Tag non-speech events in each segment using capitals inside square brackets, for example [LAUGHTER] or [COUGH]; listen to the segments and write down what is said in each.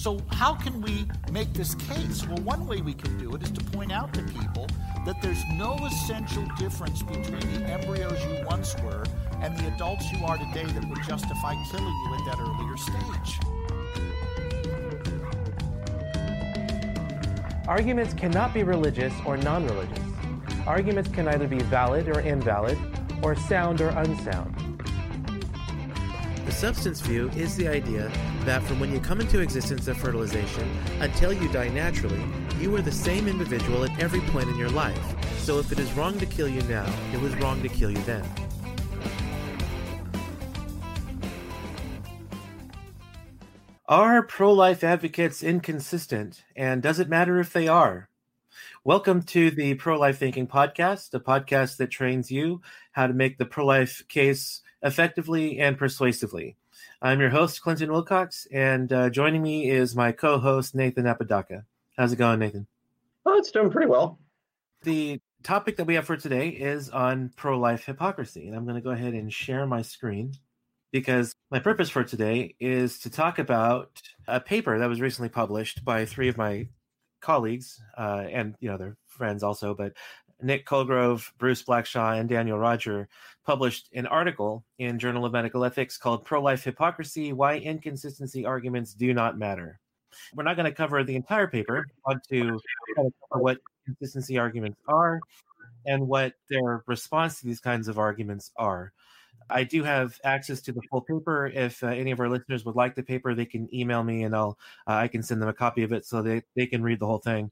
So, how can we make this case? Well, one way we can do it is to point out to people that there's no essential difference between the embryos you once were and the adults you are today that would justify killing you at that earlier stage. Arguments cannot be religious or non religious. Arguments can either be valid or invalid, or sound or unsound. The substance view is the idea that from when you come into existence at fertilization until you die naturally, you are the same individual at every point in your life. So if it is wrong to kill you now, it was wrong to kill you then. Are pro life advocates inconsistent? And does it matter if they are? Welcome to the Pro Life Thinking Podcast, a podcast that trains you how to make the pro life case effectively and persuasively. I'm your host, Clinton Wilcox, and uh, joining me is my co host, Nathan Apodaca. How's it going, Nathan? Oh, it's doing pretty well. The topic that we have for today is on pro life hypocrisy. And I'm going to go ahead and share my screen because my purpose for today is to talk about a paper that was recently published by three of my colleagues uh, and you know their friends also but nick colgrove bruce blackshaw and daniel rodger published an article in journal of medical ethics called pro-life hypocrisy why inconsistency arguments do not matter we're not going to cover the entire paper I want to cover what consistency arguments are and what their response to these kinds of arguments are I do have access to the full paper. If uh, any of our listeners would like the paper, they can email me and I'll uh, I can send them a copy of it so they, they can read the whole thing.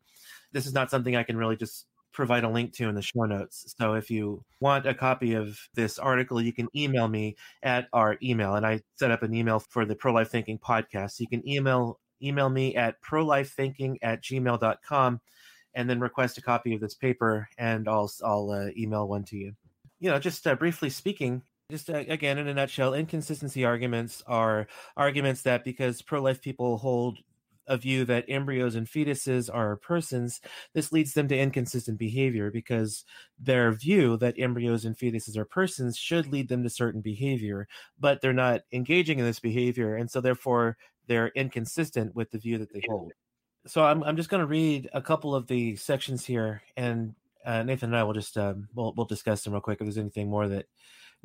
This is not something I can really just provide a link to in the show notes. So if you want a copy of this article, you can email me at our email. And I set up an email for the Pro Life Thinking podcast. So you can email email me at prolifethinking at gmail.com and then request a copy of this paper and I'll, I'll uh, email one to you. You know, just uh, briefly speaking, just uh, again in a nutshell inconsistency arguments are arguments that because pro-life people hold a view that embryos and fetuses are persons this leads them to inconsistent behavior because their view that embryos and fetuses are persons should lead them to certain behavior but they're not engaging in this behavior and so therefore they're inconsistent with the view that they hold. So i'm, I'm just going to read a couple of the sections here and uh, nathan and i will just um, we'll, we'll discuss them real quick if there's anything more that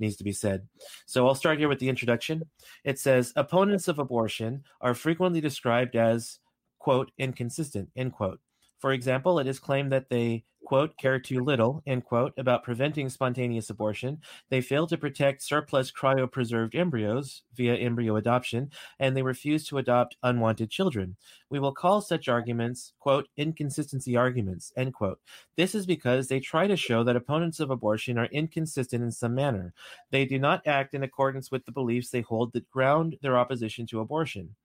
needs to be said. So I'll start here with the introduction. It says opponents of abortion are frequently described as quote inconsistent end quote. For example, it is claimed that they, quote, care too little, end quote, about preventing spontaneous abortion. They fail to protect surplus cryopreserved embryos via embryo adoption, and they refuse to adopt unwanted children. We will call such arguments, quote, inconsistency arguments, end quote. This is because they try to show that opponents of abortion are inconsistent in some manner. They do not act in accordance with the beliefs they hold that ground their opposition to abortion.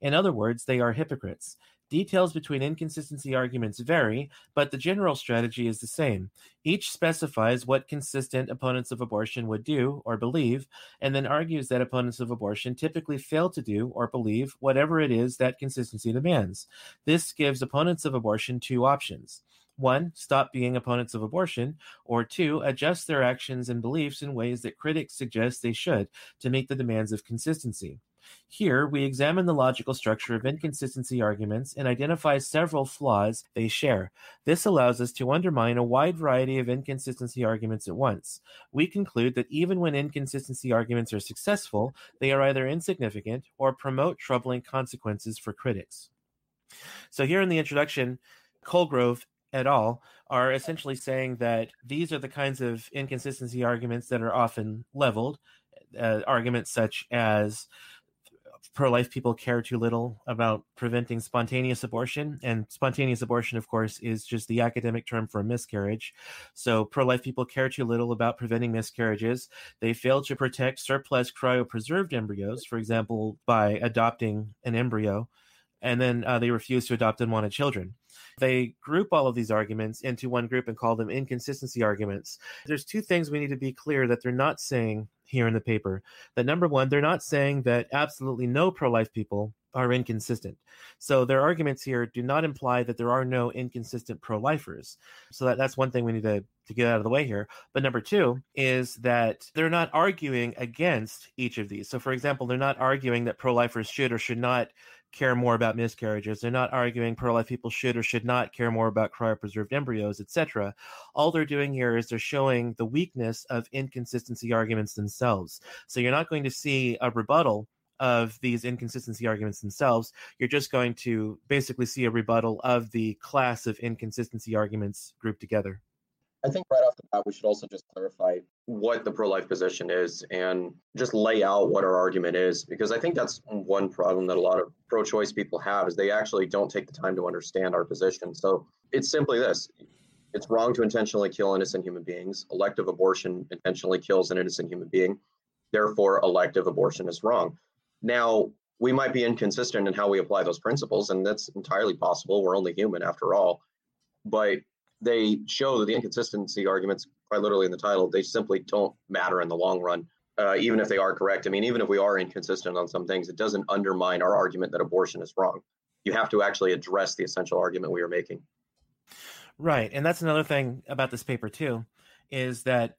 In other words, they are hypocrites. Details between inconsistency arguments vary, but the general strategy is the same. Each specifies what consistent opponents of abortion would do or believe, and then argues that opponents of abortion typically fail to do or believe whatever it is that consistency demands. This gives opponents of abortion two options. One, stop being opponents of abortion, or two, adjust their actions and beliefs in ways that critics suggest they should to meet the demands of consistency. Here, we examine the logical structure of inconsistency arguments and identify several flaws they share. This allows us to undermine a wide variety of inconsistency arguments at once. We conclude that even when inconsistency arguments are successful, they are either insignificant or promote troubling consequences for critics. So, here in the introduction, Colgrove et al. are essentially saying that these are the kinds of inconsistency arguments that are often leveled, uh, arguments such as pro life people care too little about preventing spontaneous abortion. And spontaneous abortion, of course, is just the academic term for a miscarriage. So pro life people care too little about preventing miscarriages. They fail to protect surplus cryopreserved embryos, for example, by adopting an embryo. And then uh, they refuse to adopt unwanted children. They group all of these arguments into one group and call them inconsistency arguments. There's two things we need to be clear that they're not saying here in the paper. That number one, they're not saying that absolutely no pro life people are inconsistent. So their arguments here do not imply that there are no inconsistent pro lifers. So that, that's one thing we need to, to get out of the way here. But number two is that they're not arguing against each of these. So, for example, they're not arguing that pro lifers should or should not care more about miscarriages. They're not arguing pro-life people should or should not care more about cryopreserved embryos, etc. All they're doing here is they're showing the weakness of inconsistency arguments themselves. So you're not going to see a rebuttal of these inconsistency arguments themselves. You're just going to basically see a rebuttal of the class of inconsistency arguments grouped together. I think right off the bat, we should also just clarify what the pro life position is and just lay out what our argument is, because I think that's one problem that a lot of pro choice people have is they actually don't take the time to understand our position. So it's simply this it's wrong to intentionally kill innocent human beings. Elective abortion intentionally kills an innocent human being. Therefore, elective abortion is wrong. Now, we might be inconsistent in how we apply those principles, and that's entirely possible. We're only human after all. But they show that the inconsistency arguments, quite literally in the title, they simply don't matter in the long run, uh, even if they are correct. I mean, even if we are inconsistent on some things, it doesn't undermine our argument that abortion is wrong. You have to actually address the essential argument we are making. Right. And that's another thing about this paper, too, is that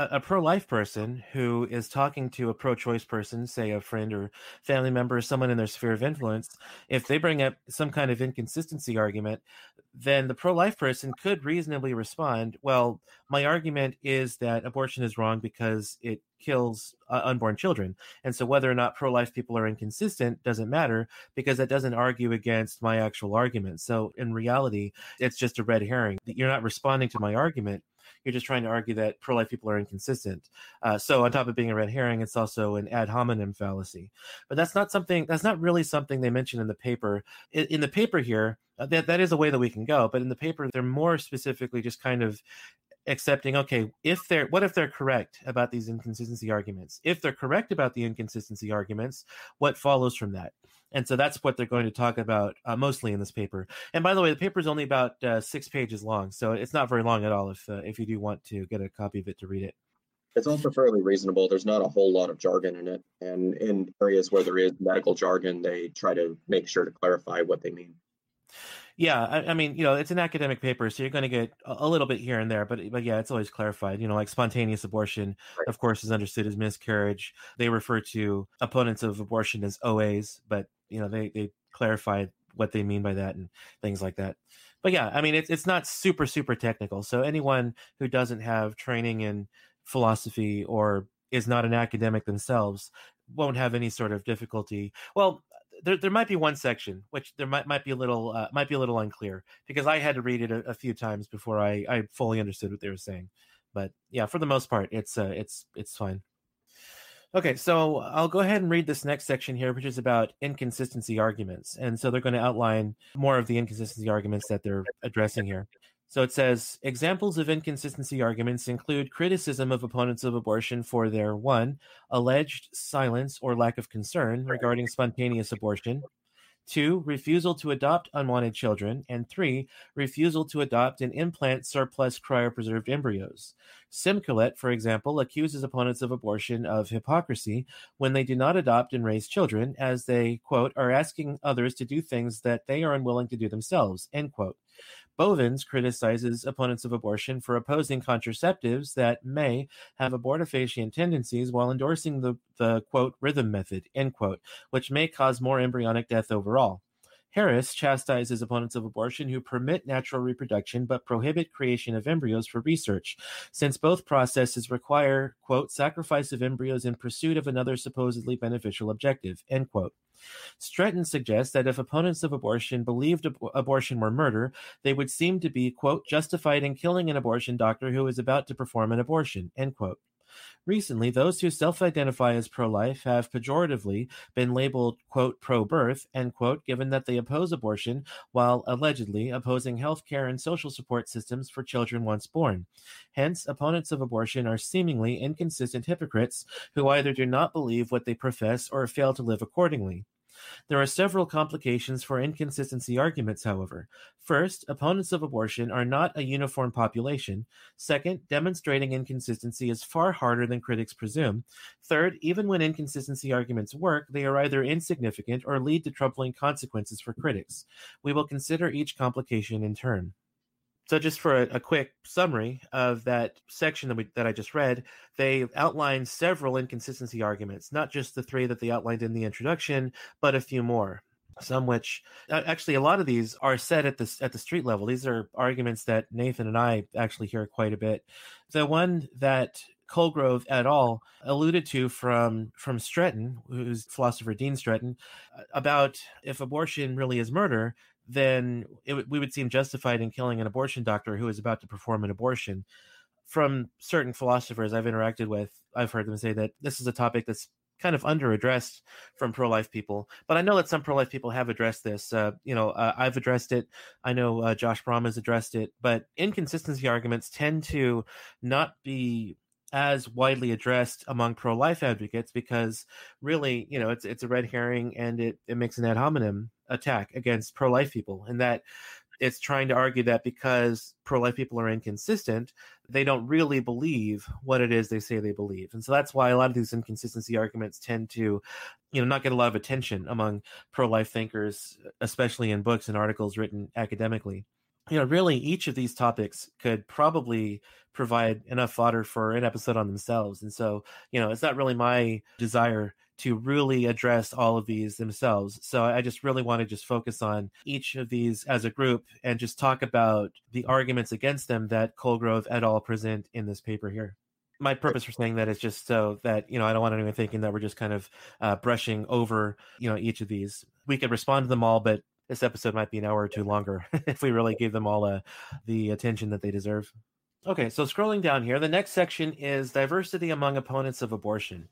a, a pro-life person who is talking to a pro-choice person, say a friend or family member, or someone in their sphere of influence, if they bring up some kind of inconsistency argument, then the pro-life person could reasonably respond, "Well, my argument is that abortion is wrong because it kills uh, unborn children. And so whether or not pro life people are inconsistent doesn't matter because that doesn't argue against my actual argument. So in reality, it's just a red herring. You're not responding to my argument. You're just trying to argue that pro life people are inconsistent. Uh, so, on top of being a red herring, it's also an ad hominem fallacy. But that's not something, that's not really something they mention in the paper. In, in the paper here, uh, that, that is a way that we can go. But in the paper, they're more specifically just kind of accepting okay if they're what if they're correct about these inconsistency arguments if they're correct about the inconsistency arguments what follows from that and so that's what they're going to talk about uh, mostly in this paper. And by the way, the paper is only about uh, six pages long, so it's not very long at all. If uh, if you do want to get a copy of it to read it, it's also fairly reasonable. There's not a whole lot of jargon in it, and in areas where there is medical jargon, they try to make sure to clarify what they mean. Yeah, I, I, mean, you know, it's an academic paper, so you're going to get a, a, little bit here and there, but but yeah, it's always clarified. You know, like spontaneous abortion, right. of course, is understood as miscarriage. They refer to opponents of abortion as OAs, but you know, they they clarified what they mean by that and things like that. But yeah, I mean, it's it's not super super technical. So anyone who doesn't have training in philosophy or is not an academic themselves won't have any sort of difficulty. Well, there, there might be one section which there might might be a little uh, might be a little unclear because I had to read it a, a, few times before I, I fully understood what they were saying. But yeah, for the most part, it's uh, it's it's fine. Okay, so I'll go ahead and read this next section here, which is about inconsistency arguments. And so they're going to outline more of the inconsistency arguments that they're addressing here. So it says examples of inconsistency arguments include criticism of opponents of abortion for their one, alleged silence or lack of concern regarding spontaneous abortion, two, refusal to adopt unwanted children, and three, refusal to adopt and implant surplus cryopreserved embryos. Simkulet, for example, accuses opponents of abortion of hypocrisy when they do not adopt and raise children, as they, quote, are asking others to do things that they are unwilling to do themselves, end quote. Bovens criticizes opponents of abortion for opposing contraceptives that may have abortifacient tendencies while endorsing the, the quote rhythm method, end quote, which may cause more embryonic death overall. Harris chastises opponents of abortion who permit natural reproduction but prohibit creation of embryos for research, since both processes require, quote, sacrifice of embryos in pursuit of another supposedly beneficial objective, end quote. Stretton suggests that if opponents of abortion believed ab- abortion were murder, they would seem to be, quote, justified in killing an abortion doctor who is about to perform an abortion, end quote. Recently, those who self identify as pro life have pejoratively been labeled, quote, pro birth, end quote, given that they oppose abortion while allegedly opposing health care and social support systems for children once born. Hence, opponents of abortion are seemingly inconsistent hypocrites who either do not believe what they profess or fail to live accordingly. There are several complications for inconsistency arguments, however. First, opponents of abortion are not a uniform population. Second, demonstrating inconsistency is far harder than critics presume. Third, even when inconsistency arguments work, they are either insignificant or lead to troubling consequences for critics. We will consider each complication in turn. So, just for a, a, quick summary of that section that, we, that I just read, they outline several inconsistency arguments, not just the three that they outlined in the introduction, but a few more. Some which, actually, a lot of these are said at the at the street level. These are arguments that Nathan and I actually hear quite a bit. The one that Colgrove et al. alluded to from from Stretton, who's philosopher Dean Stretton, about if abortion really is murder, then it, we would seem justified in killing an abortion doctor who is about to perform an abortion. From certain philosophers I've interacted with, I've heard them say that this is a topic that's kind of underaddressed from pro life people. But I know that some pro life people have addressed this. Uh, you know, uh, I've addressed it. I know uh, Josh Brahm has addressed it. But inconsistency arguments tend to not be as widely addressed among pro-life advocates because really you know it's it's a red herring and it, it makes an ad hominem attack against pro-life people. And that it's trying to argue that because pro-life people are inconsistent they don't really believe what it is they say they believe. And so that's why a lot of these inconsistency arguments tend to you know not get a lot of attention among pro-life thinkers especially in books and articles written academically you know, really each of these topics could probably provide enough fodder for an episode on themselves. And so, you know, it's not really my desire to really address all of these themselves. So I just really want to just focus on each of these as a group and just talk about the arguments against them that Colgrove et al. present in this paper here my purpose for saying that is just so that you know I don't want anyone thinking that we're just kind of uh, brushing over you know each of these. We could respond to them all, but this episode might be an hour or two longer [LAUGHS] if we really give them all uh, the attention that they deserve. Okay, so scrolling down here, the next section is diversity among opponents of abortion.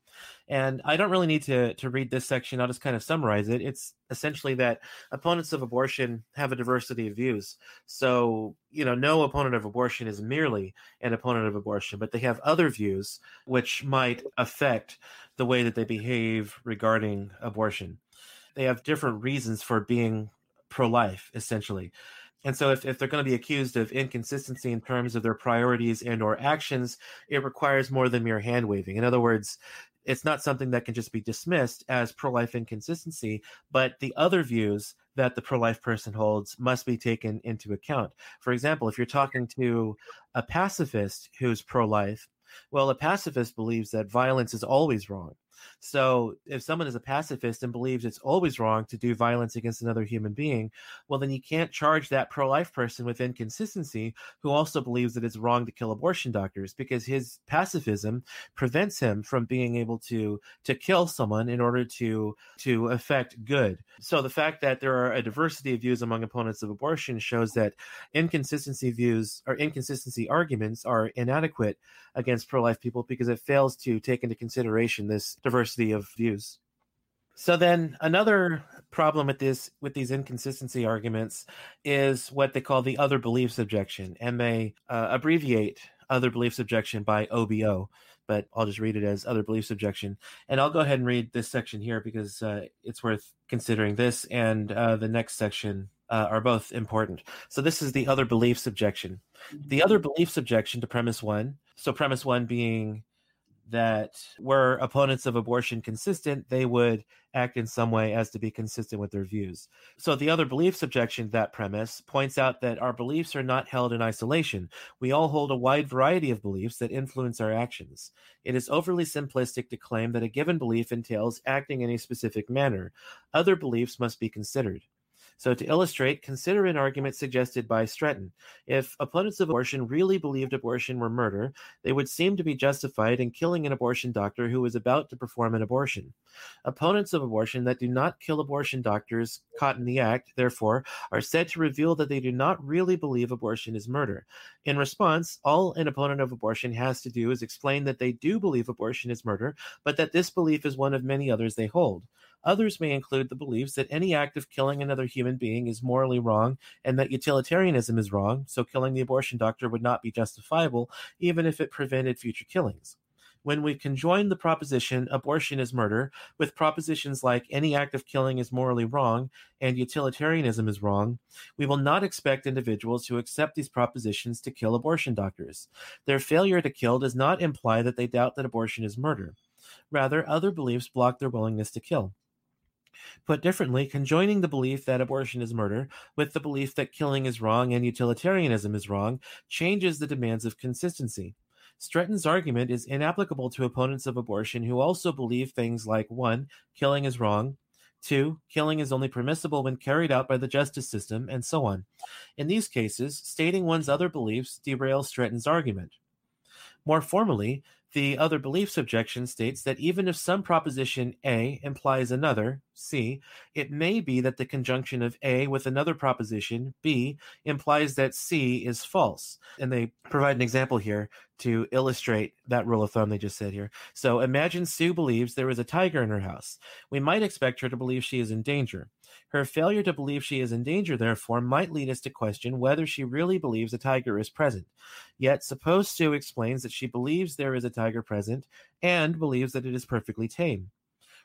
And I don't really need to, to read this section. I'll just kind of summarize it. It's essentially that opponents of abortion have a diversity of views. So, you know, no opponent of abortion is merely an opponent of abortion, but they have other views which might affect the way that they behave regarding abortion. They have different reasons for being pro-life essentially. And so if, if they're going to be accused of inconsistency in terms of their priorities and or actions it requires more than mere hand waving. In other words it's not something that can just be dismissed as pro-life inconsistency but the other views that the pro-life person holds must be taken into account. For example if you're talking to a pacifist who's pro-life well a pacifist believes that violence is always wrong so if someone is a pacifist and believes it's always wrong to do violence against another human being, well, then you can't charge that pro life person with inconsistency who also believes that it's wrong to kill abortion doctors because his pacifism prevents him from being able to to kill someone in order to to effect good. So the fact that there are a diversity of views among opponents of abortion shows that inconsistency views or inconsistency arguments are inadequate against pro life people because it fails to take into consideration this diversity of views. So then another problem with this with these inconsistency arguments is what they call the other beliefs objection, and they uh, abbreviate other beliefs objection by OBO, but I'll just read it as other beliefs objection. And I'll go ahead and read this section here because uh, it's worth considering. This and uh, the next section uh, are both important. So this is the other beliefs objection. The other beliefs objection to premise one. So premise one being that were opponents of abortion consistent, they would act in some way as to be consistent with their views. So the other beliefs objection to that premise points out that our beliefs are not held in isolation. We all hold a wide variety of beliefs that influence our actions. It is overly simplistic to claim that a given belief entails acting in a specific manner. Other beliefs must be considered. So, to illustrate, consider an argument suggested by Stretton. If opponents of abortion really believed abortion were murder, they would seem to be justified in killing an abortion doctor who was about to perform an abortion. Opponents of abortion that do not kill abortion doctors caught in the act, therefore, are said to reveal that they do not really believe abortion is murder. In response, all an opponent of abortion has to do is explain that they do believe abortion is murder, but that this belief is one of many others they hold. Others may include the beliefs that any act of killing another human being is morally wrong and that utilitarianism is wrong, so killing the abortion doctor would not be justifiable, even if it prevented future killings. When we conjoin the proposition abortion is murder with propositions like any act of killing is morally wrong and utilitarianism is wrong, we will not expect individuals who accept these propositions to kill abortion doctors. Their failure to kill does not imply that they doubt that abortion is murder. Rather, other beliefs block their willingness to kill. Put differently, conjoining the belief that abortion is murder with the belief that killing is wrong and utilitarianism is wrong changes the demands of consistency. Stretton's argument is inapplicable to opponents of abortion who also believe things like 1. Killing is wrong, 2. Killing is only permissible when carried out by the justice system, and so on. In these cases, stating one's other beliefs derails Stretton's argument. More formally, the other beliefs objection states that even if some proposition A implies another, C, it may be that the conjunction of A with another proposition, B, implies that C is false. And they provide an example here to illustrate that rule of thumb they just said here. So imagine Sue believes there is a tiger in her house. We might expect her to believe she is in danger. Her failure to believe she is in danger, therefore, might lead us to question whether she really believes a tiger is present. Yet, suppose Sue explains that she believes there is a tiger present and believes that it is perfectly tame.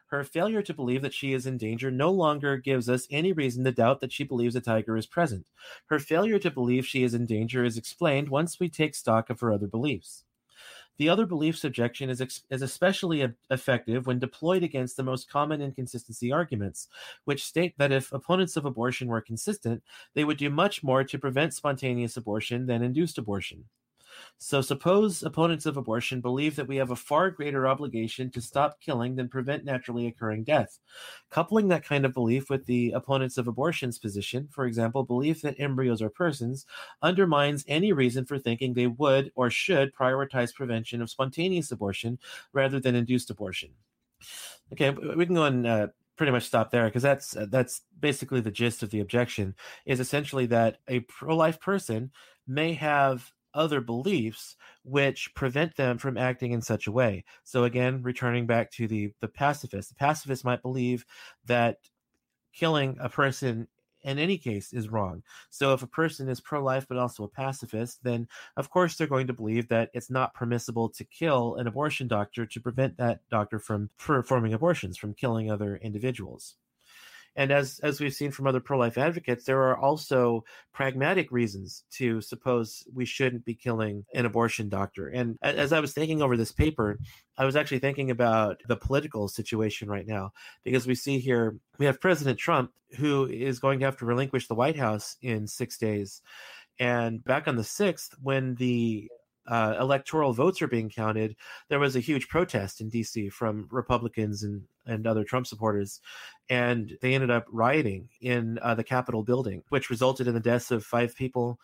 Her failure to believe that she is in danger no longer gives us any reason to doubt that she believes a tiger is present. Her failure to believe she is in danger is explained once we take stock of her other beliefs. The other beliefs objection is, ex- is especially a- effective when deployed against the most common inconsistency arguments, which state that if opponents of abortion were consistent, they would do much more to prevent spontaneous abortion than induced abortion. So, suppose opponents of abortion believe that we have a far greater obligation to stop killing than prevent naturally occurring death. Coupling that kind of belief with the opponents of abortion's position, for example, belief that embryos are persons, undermines any reason for thinking they would or should prioritize prevention of spontaneous abortion rather than induced abortion. Okay, we can go and uh, pretty much stop there because that's uh, that's basically the gist of the objection is essentially that a pro-life person may have other beliefs which prevent them from acting in such a way. So again, returning back to the the pacifist, the pacifist might believe that killing a person in any case is wrong. So if a person is pro-life but also a pacifist, then of course they're going to believe that it's not permissible to kill an abortion doctor to prevent that doctor from performing abortions, from killing other individuals. And as as we've seen from other pro-life advocates, there are also pragmatic reasons to suppose we shouldn't be killing an abortion doctor. And as I was thinking over this paper, I was actually thinking about the political situation right now because we see here we have President Trump who is going to have to relinquish the White House in 6 days. And back on the 6th when the uh, electoral votes are being counted, there was a huge protest in DC from Republicans and, and other Trump supporters. And they ended up rioting in uh, the Capitol building, which resulted in the deaths of five people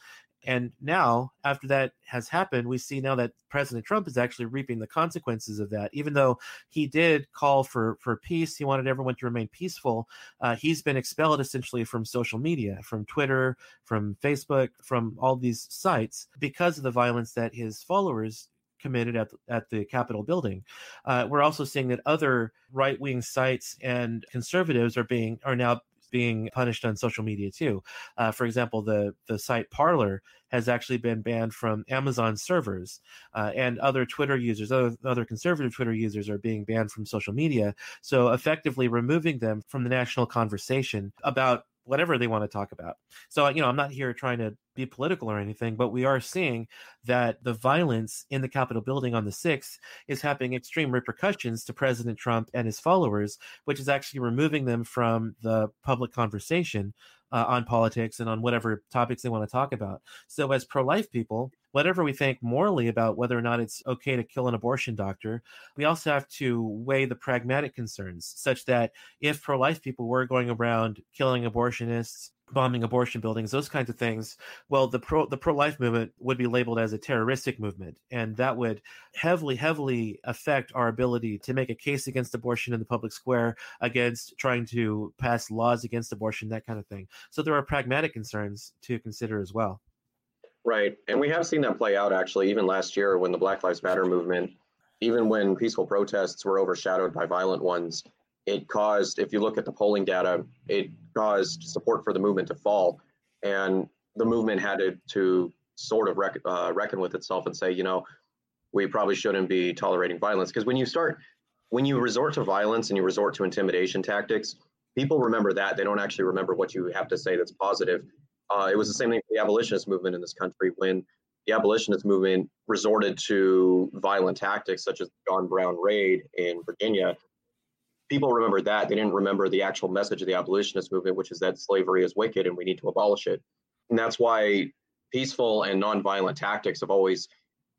and now, after that has happened, we see now that President Trump is actually reaping the consequences of that. Even though he did call for for peace, he wanted everyone to remain peaceful. Uh, he's been expelled essentially from social media, from Twitter, from Facebook, from all these sites because of the violence that his followers committed at at the Capitol building. Uh, we're also seeing that other right wing sites and conservatives are being are now being punished on social media too. Uh, for example, the the site Parler has actually been banned from Amazon servers, uh, and other Twitter users, other, other conservative Twitter users, are being banned from social media. So effectively removing them from the national conversation about whatever they want to talk about. So, you know, I'm not here trying to be political or anything, but we are seeing that the violence in the Capitol building on the 6th is having extreme repercussions to President Trump and his followers, which is actually removing them from the public conversation uh, on politics and on whatever topics they want to talk about. So, as pro life people, whatever we think morally about whether or not it's okay to kill an abortion doctor, we also have to weigh the pragmatic concerns, such that if pro life people were going around killing abortionists, bombing abortion buildings, those kinds of things, well, the pro the pro life movement would be labeled as a terroristic movement, and that would heavily, heavily affect our ability to make a case against abortion in the public square, against trying to pass laws against abortion, that kind of thing. So there are pragmatic concerns to consider as well. Right, and we have seen that play out actually, even last year when the Black Lives Matter movement, even when peaceful protests were overshadowed by violent ones, it caused, if you look at the polling data, it caused support for the movement to fall. And the movement had to, to sort of rec- uh, reckon with itself and say, you know, we probably shouldn't be tolerating violence. Because when you start, when you resort to violence and you resort to intimidation tactics, people remember that. They don't actually remember what you have to say that's positive. Uh, it was the same thing for the abolitionist movement in this country when the abolitionist movement resorted to violent tactics such as the John Brown raid in Virginia people remember that. They didn't remember the actual message of the abolitionist movement, which is that slavery is wicked and we need to abolish it. And that's why peaceful and nonviolent tactics have always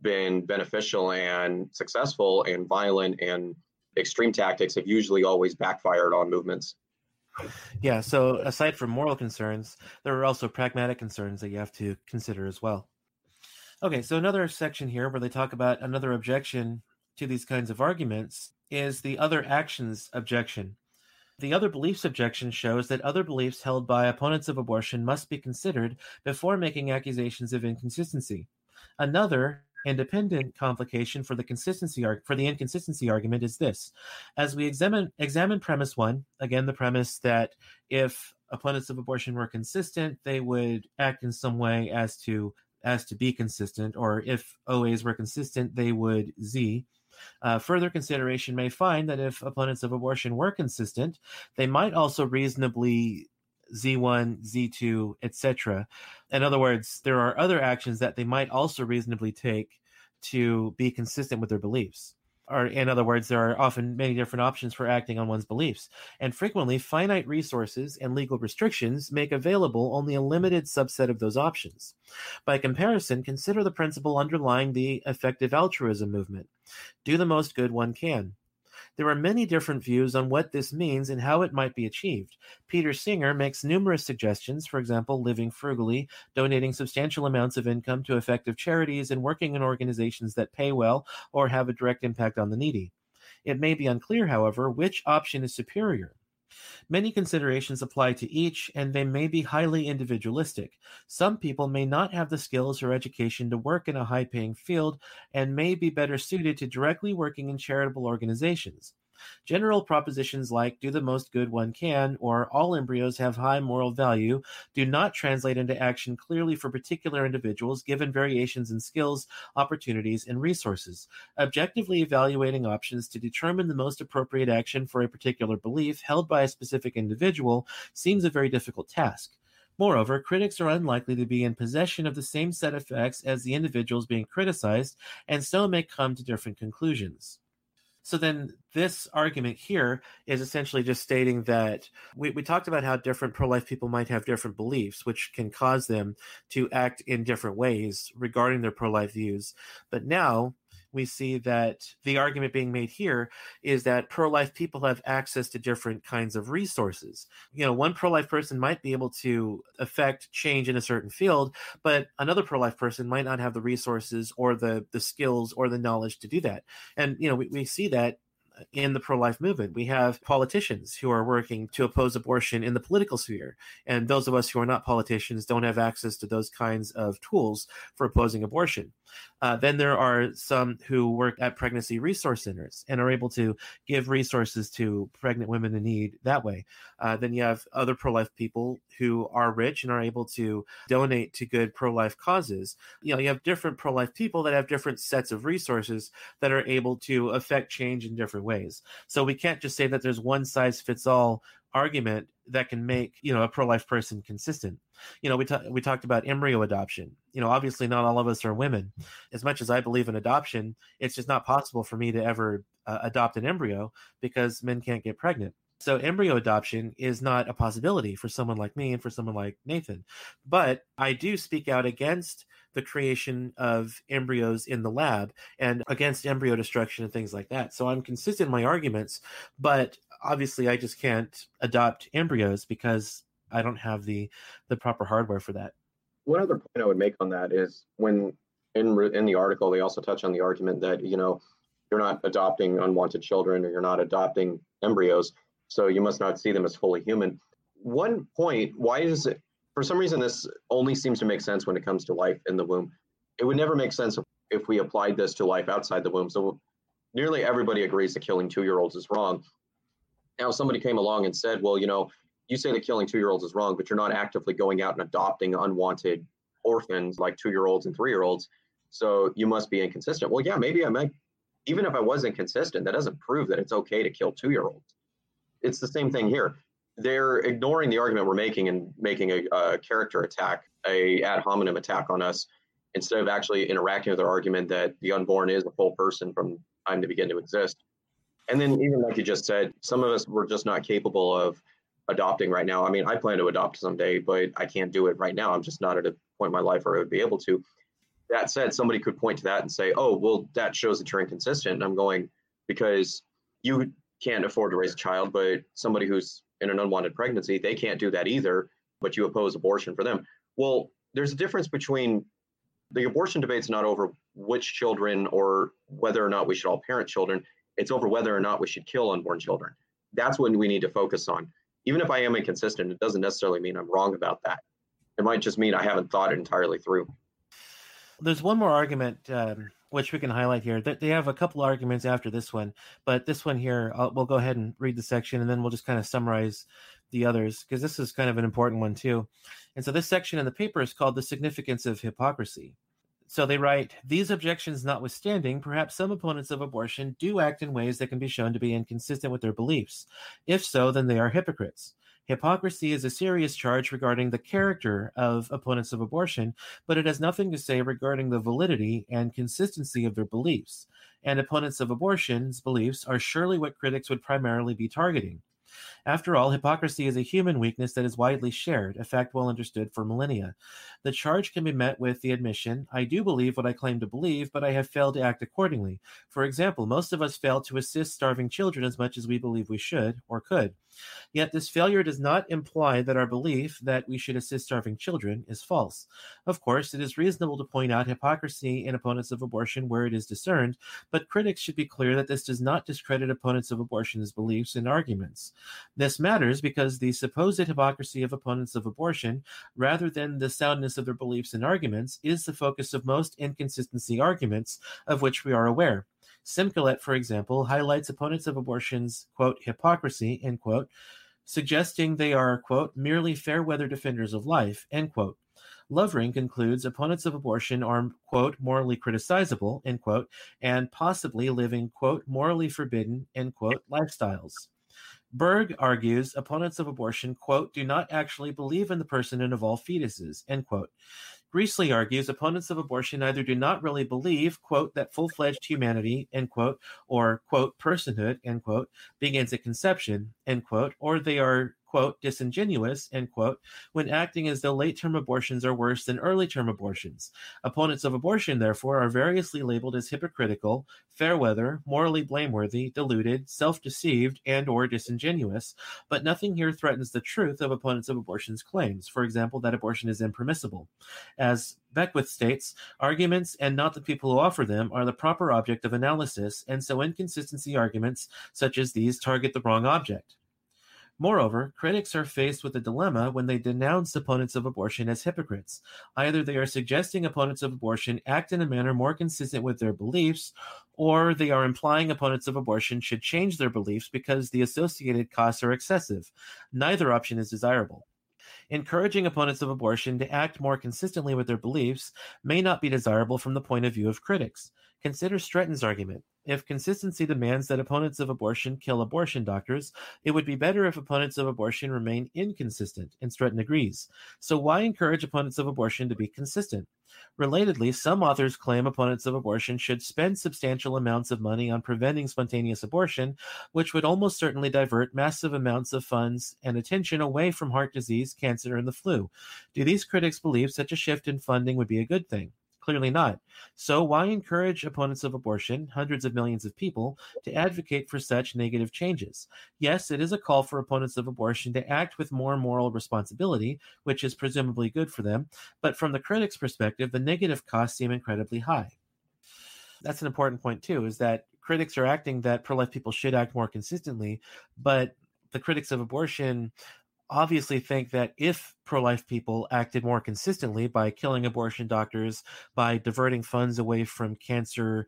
been beneficial and successful, and violent and extreme tactics have usually always backfired on movements. Yeah, so aside from moral concerns, there are also pragmatic concerns that you have to consider as well. Okay, so another section here where they talk about another objection to these kinds of arguments is the other actions objection. The other beliefs objection shows that other beliefs held by opponents of abortion must be considered before making accusations of inconsistency. Another independent complication for the consistency for the inconsistency argument is this: as we examine examine premise one, again the premise that if opponents of abortion were consistent, they would act in some way as to as to be consistent, or if OAs were consistent, they would Z. Uh, further consideration may find that if opponents of abortion were consistent, they might also reasonably Z1, Z2, etc. In other words, there are other actions that they might also reasonably take to be consistent with their beliefs or in other words, there are often many different options for acting on one's beliefs, and frequently finite resources and legal restrictions make available only a limited subset of those options. By comparison, consider the principle underlying the effective altruism movement do the most good one can. There are many different views on what this means and how it might be achieved. Peter Singer makes numerous suggestions, for example, living frugally, donating substantial amounts of income to effective charities, and working in organizations that pay well or have a direct impact on the needy. It may be unclear, however, which option is superior. Many considerations apply to each, and they may be highly individualistic. Some people may not have the skills or education to work in a high paying field and may be better suited to directly working in charitable organizations. General propositions like do the most good one can or all embryos have high moral value do not translate into action clearly for particular individuals given variations in skills, opportunities, and resources. Objectively evaluating options to determine the most appropriate action for a particular belief held by a specific individual seems a very difficult task. Moreover, critics are unlikely to be in possession of the same set of facts as the individuals being criticized, and so may come to different conclusions. So then this argument here is essentially just stating that we, we talked about how different pro life people might have different beliefs, which can cause them to act in different ways regarding their pro life views. But now we see that the argument being made here is that pro life people have access to different kinds of resources. You know, one pro life person might be able to affect change in a certain field, but another pro life person might not have the resources or the, the skills or the knowledge to do that. And, you know, we, we see that in the pro life movement. We have politicians who are working to oppose abortion in the political sphere. And those of us who are not politicians don't have access to those kinds of tools for opposing abortion. Uh, then there are some who work at pregnancy resource centers and are able to give resources to pregnant women in need that way. Uh, then you have other pro life people who are rich and are able to donate to good pro life causes. You know, you have different pro life people that have different sets of resources that are able to affect change in different ways. So we can't just say that there's one size fits all argument that can make you know a pro-life person consistent. You know we, ta- we talked about embryo adoption. You know obviously not all of us are women. As much as i believe in adoption it's just not possible for me to ever uh, adopt an embryo because men can't get pregnant. So embryo adoption is not a possibility for someone like me and for someone like nathan. But i do speak out against the creation of embryos in the lab and against embryo destruction and things like that. So I'm consistent in my arguments, but obviously I just can't adopt embryos because I don't have the the proper hardware for that. One other point I would make on that is when in in the article they also touch on the argument that you know you're not adopting unwanted children or you're not adopting embryos, so you must not see them as fully human. One point, why is it for some reason this only seems to make sense when it comes to life in the womb. It would never make sense if, we applied this to life outside the womb. So nearly everybody agrees that killing two year olds is wrong. Now, somebody came along and said, well, you know, you say that killing two year olds is wrong, but you're not actively going out and adopting unwanted orphans like two year olds and three year olds. So you must be inconsistent. Well, yeah, maybe I might, even if I was inconsistent, that doesn't prove that it's okay to kill two year olds. It's the same thing here. They're ignoring the argument we're making and making a, a character attack, a ad hominem attack on us, instead of actually interacting with their argument that the unborn is a full person from time to begin to exist. And then, even like you just said, some of us were just not capable of adopting right now. I mean, I plan to adopt someday, but I can't do it right now. I'm just not at a point in my life where I would be able to. That said, somebody could point to that and say, oh, well, that shows that you're inconsistent. And I'm going, because you can't afford to raise a child, but somebody who's in an unwanted pregnancy, they can't do that either, but you oppose abortion for them. Well, there's a difference between the abortion debate's not over which children or whether or not we should all parent children. It's over whether or not we should kill unborn children. That's what we need to focus on. Even if I am inconsistent, it doesn't necessarily mean I'm wrong about that. It might just mean I haven't thought it entirely through. There's one more argument um, which we can highlight here. They have a couple arguments after this one, but this one here, I'll, we'll go ahead and read the section, and then we'll just kind of summarize the others because this is kind of an important one too. And so this section in the paper is called "The Significance of Hypocrisy." So they write, these objections notwithstanding, perhaps some opponents of abortion do act in ways that can be shown to be inconsistent with their beliefs. If so, then they are hypocrites. Hypocrisy is a serious charge regarding the character of opponents of abortion, but it has nothing to say regarding the validity and consistency of their beliefs. And opponents of abortion's beliefs are surely what critics would primarily be targeting. After all, hypocrisy is a human weakness that is widely shared, a fact well understood for millennia. The charge can be met with the admission I do believe what I claim to believe, but I have failed to act accordingly. For example, most of us fail to assist starving children as much as we believe we should or could. Yet this failure does not imply that our belief that we should assist starving children is false. Of course, it is reasonable to point out hypocrisy in opponents of abortion where it is discerned, but critics should be clear that this does not discredit opponents of abortion's beliefs and arguments. This matters because the supposed hypocrisy of opponents of abortion, rather than the soundness of their beliefs and arguments, is the focus of most inconsistency arguments of which we are aware. Simkulet, for example, highlights opponents of abortion's, quote, hypocrisy, end quote, suggesting they are, quote, merely fair weather defenders of life, end quote. Lovering concludes opponents of abortion are, quote, morally criticizable, end quote, and possibly living, quote, morally forbidden, end quote, lifestyles. Berg argues opponents of abortion, quote, do not actually believe in the personhood of all fetuses, end quote. Greasley argues opponents of abortion either do not really believe, quote, that full fledged humanity, end quote, or, quote, personhood, end quote, begins at conception, end quote, or they are quote, disingenuous, end quote, when acting as though late term abortions are worse than early term abortions. Opponents of abortion, therefore, are variously labeled as hypocritical, fair weather, morally blameworthy, deluded, self deceived, and or disingenuous, but nothing here threatens the truth of opponents of abortion's claims, for example, that abortion is impermissible. As Beckwith states, arguments and not the people who offer them are the proper object of analysis, and so inconsistency arguments such as these target the wrong object. Moreover, critics are faced with a dilemma when they denounce opponents of abortion as hypocrites. Either they are suggesting opponents of abortion act in a manner more consistent with their beliefs, or they are implying opponents of abortion should change their beliefs because the associated costs are excessive. Neither option is desirable. Encouraging opponents of abortion to act more consistently with their beliefs may not be desirable from the point of view of critics. Consider Stretton's argument. If consistency demands that opponents of abortion kill abortion doctors, it would be better if opponents of abortion remain inconsistent, and Stretton agrees. So, why encourage opponents of abortion to be consistent? Relatedly, some authors claim opponents of abortion should spend substantial amounts of money on preventing spontaneous abortion, which would almost certainly divert massive amounts of funds and attention away from heart disease, cancer, and the flu. Do these critics believe such a shift in funding would be a good thing? Clearly not. So, why encourage opponents of abortion, hundreds of millions of people, to advocate for such negative changes? Yes, it is a call for opponents of abortion to act with more moral responsibility, which is presumably good for them. But from the critics' perspective, the negative costs seem incredibly high. That's an important point, too, is that critics are acting that pro life people should act more consistently, but the critics of abortion obviously think that if pro life people acted more consistently by killing abortion doctors, by diverting funds away from cancer,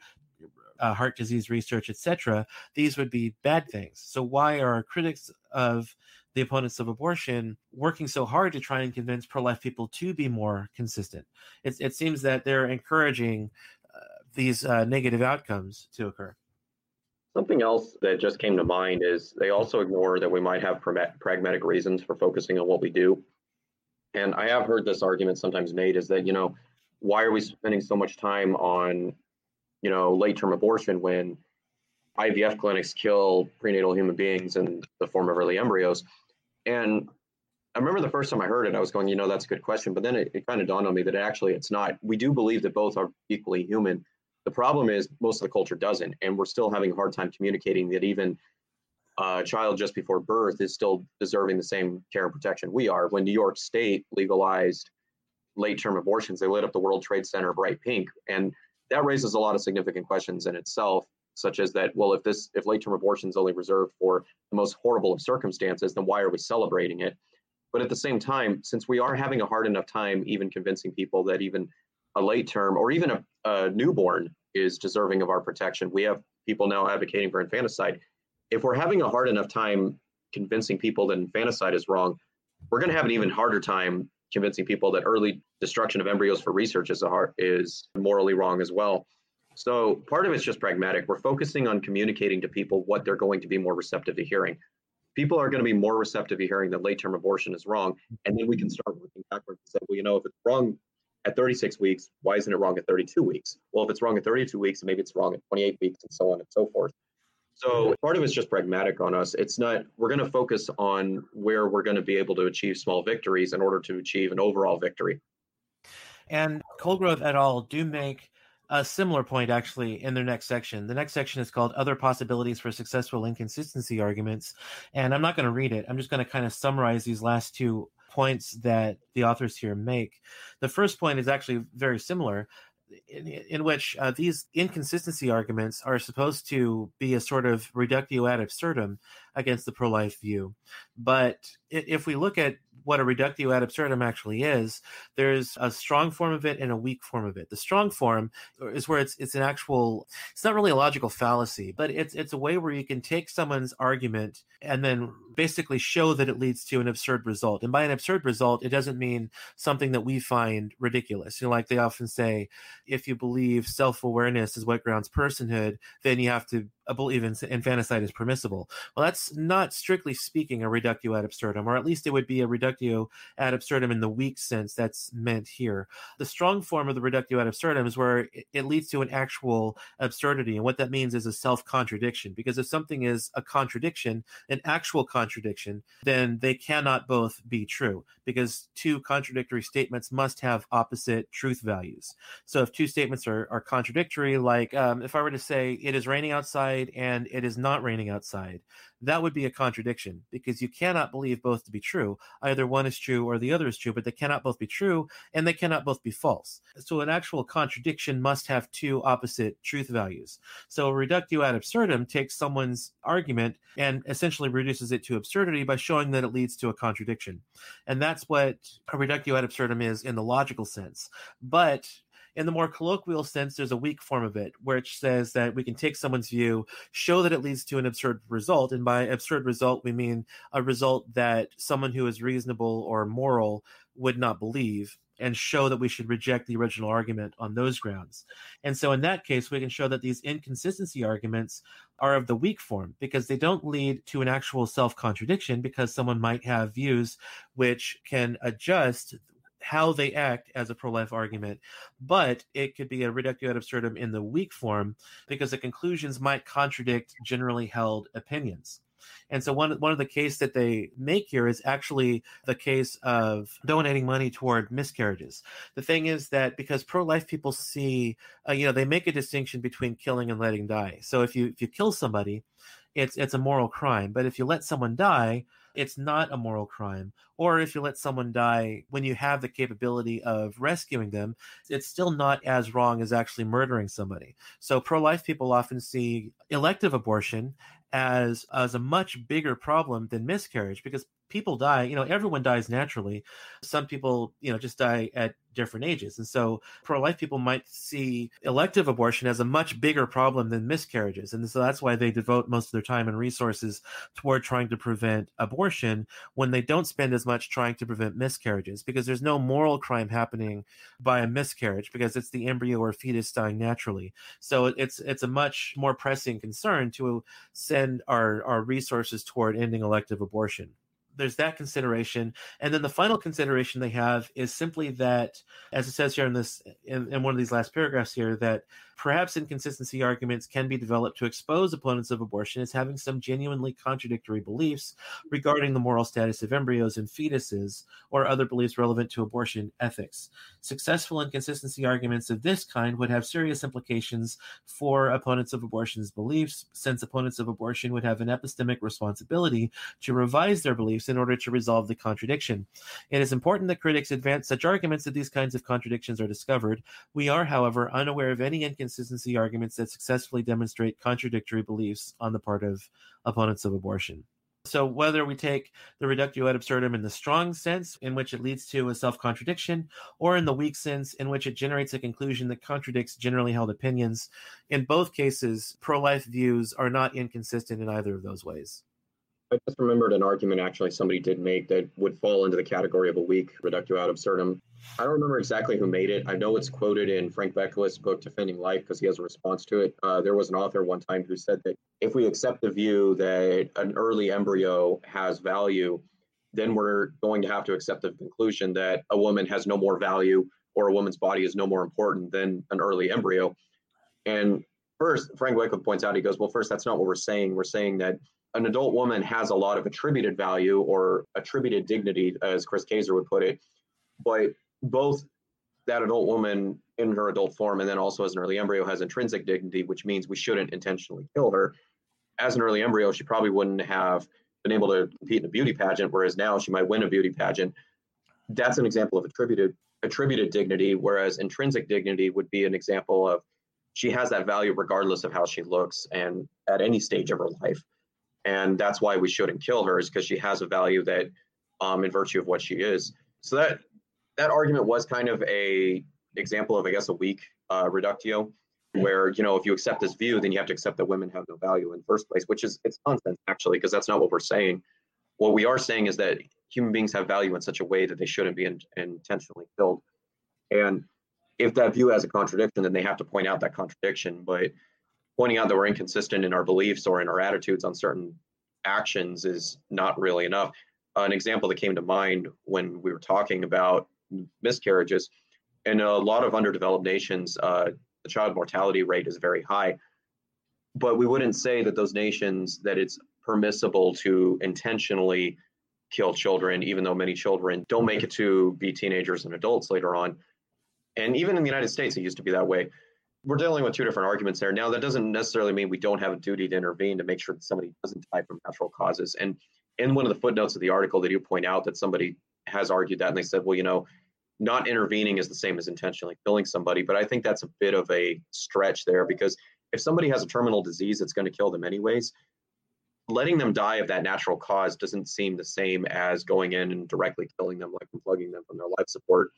uh, heart disease research, etc., these would be bad things. So, why are critics of the opponents of abortion working so hard to try and convince pro life people to be more consistent? It, it seems that they're encouraging uh, these uh, negative outcomes to occur. Something else that just came to mind is they also ignore that we might have pragmatic reasons for focusing on what we do. And I have heard this argument sometimes made is that, you know, why are we spending so much time on, you know, late term abortion when IVF clinics kill prenatal human beings in the form of early embryos? And I remember the first time I heard it, I was going, you know, that's a good question. But then it, it kind of dawned on me that actually it's not. We do believe that both are equally human. The problem is most of the culture doesn't, and we're still having a hard time communicating that even a child just before birth is still deserving the same care and protection we are. When New York State legalized late term abortions, they lit up the World Trade Center bright pink, and that raises a lot of significant questions in itself, such as that, well, if this if late term abortion is only reserved for the most horrible of circumstances, then why are we celebrating it? But at the same time, since we are having a hard enough time even convincing people that even a late term or even a, a newborn is deserving of our protection. We have people now advocating for infanticide. If we're having a hard enough time convincing people that infanticide is wrong, we're going to have an even harder time convincing people that early destruction of embryos for research is, hard, is morally wrong as well. So part of it's just pragmatic. We're focusing on communicating to people what they're going to be more receptive to hearing. People are going to be more receptive to hearing that late term abortion is wrong. And then we can start working backwards and say, well, you know, if it's wrong at 36 weeks, why isn't it wrong at 32 weeks? Well, if it's wrong at 32 weeks, maybe it's wrong at 28 weeks, and so on and so forth. So part of it's just pragmatic on us. It's not, we're going to focus on where we're going to be able to achieve small victories in order to achieve an overall victory. And Colgrove et al. do make a similar point actually in their next section. The next section is called Other Possibilities for Successful Inconsistency Arguments. And I'm not going to read it. I'm just going to kind of summarize these last two points that the authors here make. The first point is actually very similar. In, in, which uh, these inconsistency arguments are supposed to be a sort of reductio ad absurdum against the pro life view. But if we look at what a reductio ad absurdum actually is, there's a strong form of it and a weak form of it. The strong form is where it's it's an actual it's not really a logical fallacy, but it's it's a way where you can take someone's argument and then basically show that it leads to an absurd result. And by an absurd result, it doesn't mean something that we find ridiculous. You know, like they often say, if you believe self-awareness is what grounds personhood, then you have to believe in infanticide is permissible. Well, that's not strictly speaking a reductio ad absurdum, or at least it would be a reductio ad absurdum in the weak sense that's meant here. The strong form of the reductio ad absurdum is where it leads to an actual absurdity, and what that means is a self contradiction. Because if something is a contradiction, an actual contradiction, then they cannot both be true, because two contradictory statements must have opposite truth values. So if two statements are, are contradictory, like um, if I were to say it is raining outside outside and it is not raining outside, that would be a contradiction because you cannot believe both to be true. Either one is true or the other is true, but they cannot both be true and they cannot both be false. So an actual contradiction must have two opposite truth values. So a reductio ad absurdum takes someone's argument and essentially reduces it to absurdity by showing that it leads to a contradiction. And that's what a reductio ad absurdum is in the logical sense. But in the more colloquial sense, there's a weak form of it, which says that we can take someone's view, show that it leads to an absurd result. And by absurd result, we mean a result that someone who is reasonable or moral would not believe and show that we should reject the original argument on those grounds. And so in that case, we can show that these inconsistency arguments are of the weak form because they don't lead to an actual self contradiction because someone might have views which can adjust how they act as a pro-life argument, but it could be a reductio ad absurdum in the weak form because the conclusions might contradict generally held opinions. And so one one of the case that they make here is actually the case of donating money toward miscarriages. The thing is that because pro-life people see, uh, you know, they make a distinction between killing and letting die. So if you if you kill somebody, it's it's a moral crime. But if you let someone die, it's not a moral crime. Or if you let someone die when you have the capability of rescuing them, it's still not as wrong as actually murdering somebody. So pro life people often see elective abortion as as a much bigger problem than miscarriage because people die you know everyone dies naturally. Some people you know just die at different ages. And so pro-life people might see elective abortion as a much bigger problem than miscarriages. And so that's why they devote most of their time and resources toward trying to prevent abortion when they don't spend as much trying to prevent miscarriages because there's no moral crime happening by a miscarriage because it's the embryo or fetus dying naturally. So it's it's a much more pressing concern to send our our resources toward ending elective abortion there's that consideration. And then the final consideration they have is simply that as it says here in this in, in, one of these last paragraphs here that perhaps inconsistency arguments can be developed to expose opponents of abortion as having some genuinely contradictory beliefs regarding the moral status of embryos and fetuses or other beliefs relevant to abortion ethics successful inconsistency arguments of this kind would have serious implications for opponents of abortion's beliefs since opponents of abortion would have an epistemic responsibility to revise their beliefs in order to resolve the contradiction. It is important that critics advance such arguments that these kinds of contradictions are discovered. We are, however, unaware of any inconsistency arguments that successfully demonstrate contradictory beliefs on the part of opponents of abortion. So, whether we take the reductio ad absurdum in the strong sense, in which it leads to a self contradiction, or in the weak sense, in which it generates a conclusion that contradicts generally held opinions, in both cases, pro life views are not inconsistent in either of those ways. I just remembered an argument actually somebody did make that would fall into the category of a weak reductio ad absurdum. I don't remember exactly who made it. I know it's quoted in Frank Beckwith's book Defending Life because he has a response to it. Uh, there was an author one time who said that if we accept the view that an early embryo has value, then we're going to have to accept the conclusion that a woman has no more value or a woman's body is no more important than an early embryo. And first, Frank Beckwith points out, he goes, well, first, that's not what we're saying. We're saying that an adult woman has a lot of attributed value or attributed dignity, as Chris Kaczor would put it. But both that adult woman in her adult form and then also as an early embryo has intrinsic dignity, which means we shouldn't intentionally kill her. As an early embryo, she probably wouldn't have been able to compete in a beauty pageant, whereas now she might win a beauty pageant. That's an example of attributed attributed dignity, whereas intrinsic dignity would be an example of she has that value regardless of how she looks and at any stage of her life and that's why we shouldn't kill her is because she has a value that um, in virtue of what she is. So that that argument was kind of a example of i guess a weak uh, reductio where you know if you accept this view then you have to accept that women have no value in the first place which is it's nonsense actually because that's not what we're saying. What we are saying is that human beings have value in such a way that they shouldn't be in, intentionally killed. And if that view has a contradiction then they have to point out that contradiction but pointing out that we're inconsistent in our beliefs or in our attitudes on certain actions is not really enough. An example that came to mind when we were talking about miscarriages in a lot of underdeveloped nations, uh, the child mortality rate is very high. But we wouldn't say that those nations that it's permissible to intentionally kill children, even though many children don't make it to be teenagers and adults later on. And even in the United States, it used to be that way we're dealing with two different arguments there. Now, that doesn't necessarily mean we don't have a duty to intervene to make sure that somebody doesn't die from natural causes. And in one of the footnotes of the article, they do point out that somebody has argued that, and they said, well, you know, not intervening is the same as intentionally killing somebody. But I think that's a bit of a stretch there because if somebody has a terminal disease that's going to kill them anyways, letting them die of that natural cause doesn't seem the same as going in and directly killing them, like unplugging them from their life support.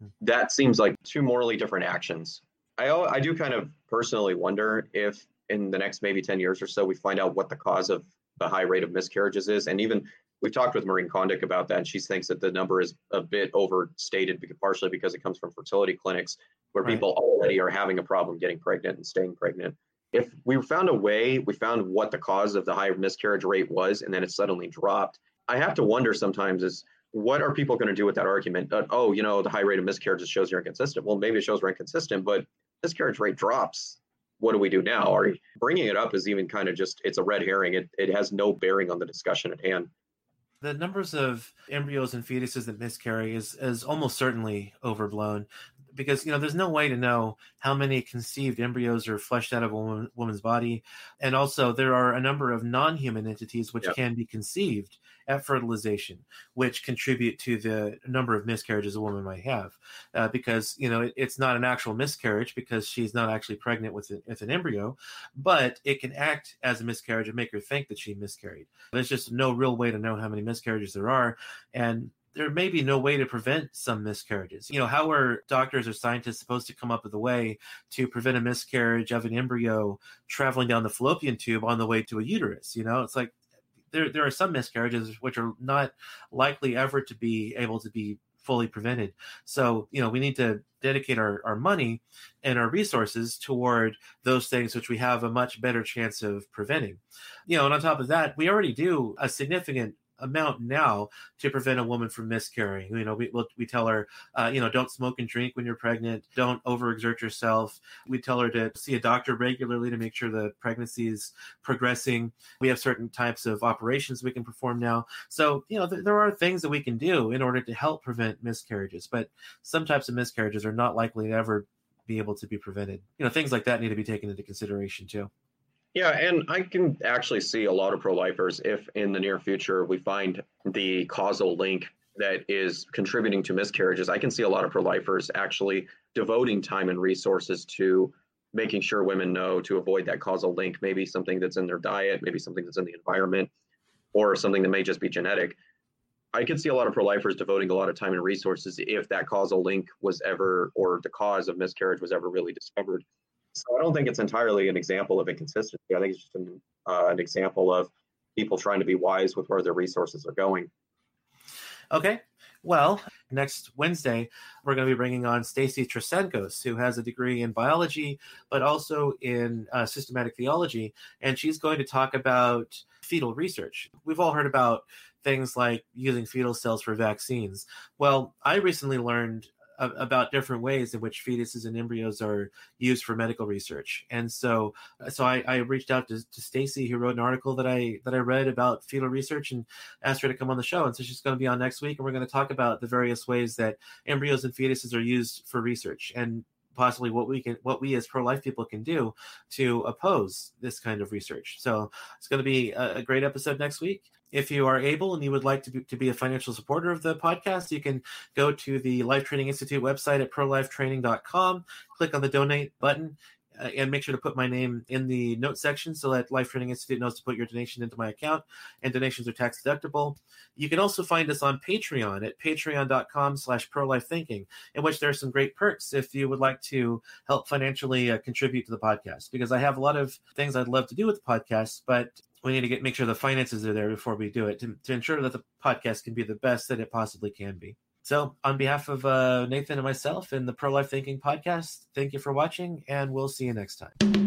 Hmm. That seems like two morally different actions I I do kind of personally wonder if in the next maybe 10 years or so we find out what the cause of the high rate of miscarriages is. And even we've talked with Maureen Condic about that and she thinks that the number is a bit overstated because partially because it comes from fertility clinics where right. people already are having a problem getting pregnant and staying pregnant. If we found a way we found what the cause of the high miscarriage rate was and then it suddenly dropped i have to wonder sometimes is what are people going to do with that argument uh, oh you know the high rate of miscarriages shows you're inconsistent? Well maybe it shows we're inconsistent but miscarriage rate drops what do we do now? Are bringing it up is even kind of just it's a red herring. It it has no bearing on the discussion at hand. The numbers of embryos and fetuses that miscarry is is almost certainly overblown because you know there's no way to know how many conceived embryos are fleshed out of a woman, woman's body. And also there are a number of non-human entities which yep. can be conceived at fertilization which contribute to the number of miscarriages a woman might have. Uh, because you know it, it's not an actual miscarriage because she's not actually pregnant with, a, with an embryo but it can act as a miscarriage and make her think that she miscarried. There's just no real way to know how many miscarriages there are. And there may be no way to prevent some miscarriages. You know, how are doctors or scientists supposed to come up with a way to prevent a miscarriage of an embryo traveling down the fallopian tube on the way to a uterus? You know, it's like there there are some miscarriages which are not likely ever to be able to be fully prevented. So, you know, we need to dedicate our, our money and our resources toward those things which we have a much better chance of preventing. You know, and on top of that, we already do a significant amount now to prevent a woman from miscarrying. You know, we we'll, we tell her, uh, you know, don't smoke and drink when you're pregnant. Don't overexert yourself. We tell her to see a doctor regularly to make sure the pregnancy is progressing. We have certain types of operations we can perform now. So, you know, th- there are things that we can do in order to help prevent miscarriages. But some types of miscarriages are not likely to ever be able to be prevented. You know, things like that need to be taken into consideration too. Yeah, and I can actually see a lot of pro lifers if in the near future we find the causal link that is contributing to miscarriages. I can see a lot of pro lifers actually devoting time and resources to making sure women know to avoid that causal link, maybe something that's in their diet, maybe something that's in the environment, or something that may just be genetic. I could see a lot of pro lifers devoting a lot of time and resources if that causal link was ever, or the cause of miscarriage was ever really discovered. So I don't think it's entirely an example of inconsistency. I think it's just an, uh, an example of people trying to be wise with where their resources are going. Okay. Well, next Wednesday, we're going to be bringing on Stacy Trasancos, who has a degree in biology, but also in uh, systematic theology. And she's going to talk about fetal research. We've all heard about things like using fetal cells for vaccines. Well, I recently learned about different ways in which fetuses and embryos are used for medical research. And so, uh, so I, I reached out to, to Stacy, who wrote an article that I that I read about fetal research, and asked her to come on the show. And so she's going to be on next week, and we're going to talk about the various ways that embryos and fetuses are used for research and possibly what we can what we as pro-life people can do to oppose this kind of research so it's going to be a, a great episode next week if you are able and you would like to be, to be a financial supporter of the podcast, you can go to the Life Training Institute website at prolifetraining.com, click on the donate button, uh, and make sure to put my name in the note section so that Life Training Institute knows to put your donation into my account. And donations are tax deductible. You can also find us on Patreon at patreon.com slash prolifethinking, in which there are some great perks if you would like to help financially uh, contribute to the podcast. Because I have a lot of things I'd love to do with the podcast, but we need to get make sure the finances are there before we do it to, to ensure that the podcast can be the best that it possibly can be. So, on behalf of uh, Nathan and myself and the Pro Life Thinking podcast, thank you for watching, and we'll see you next time.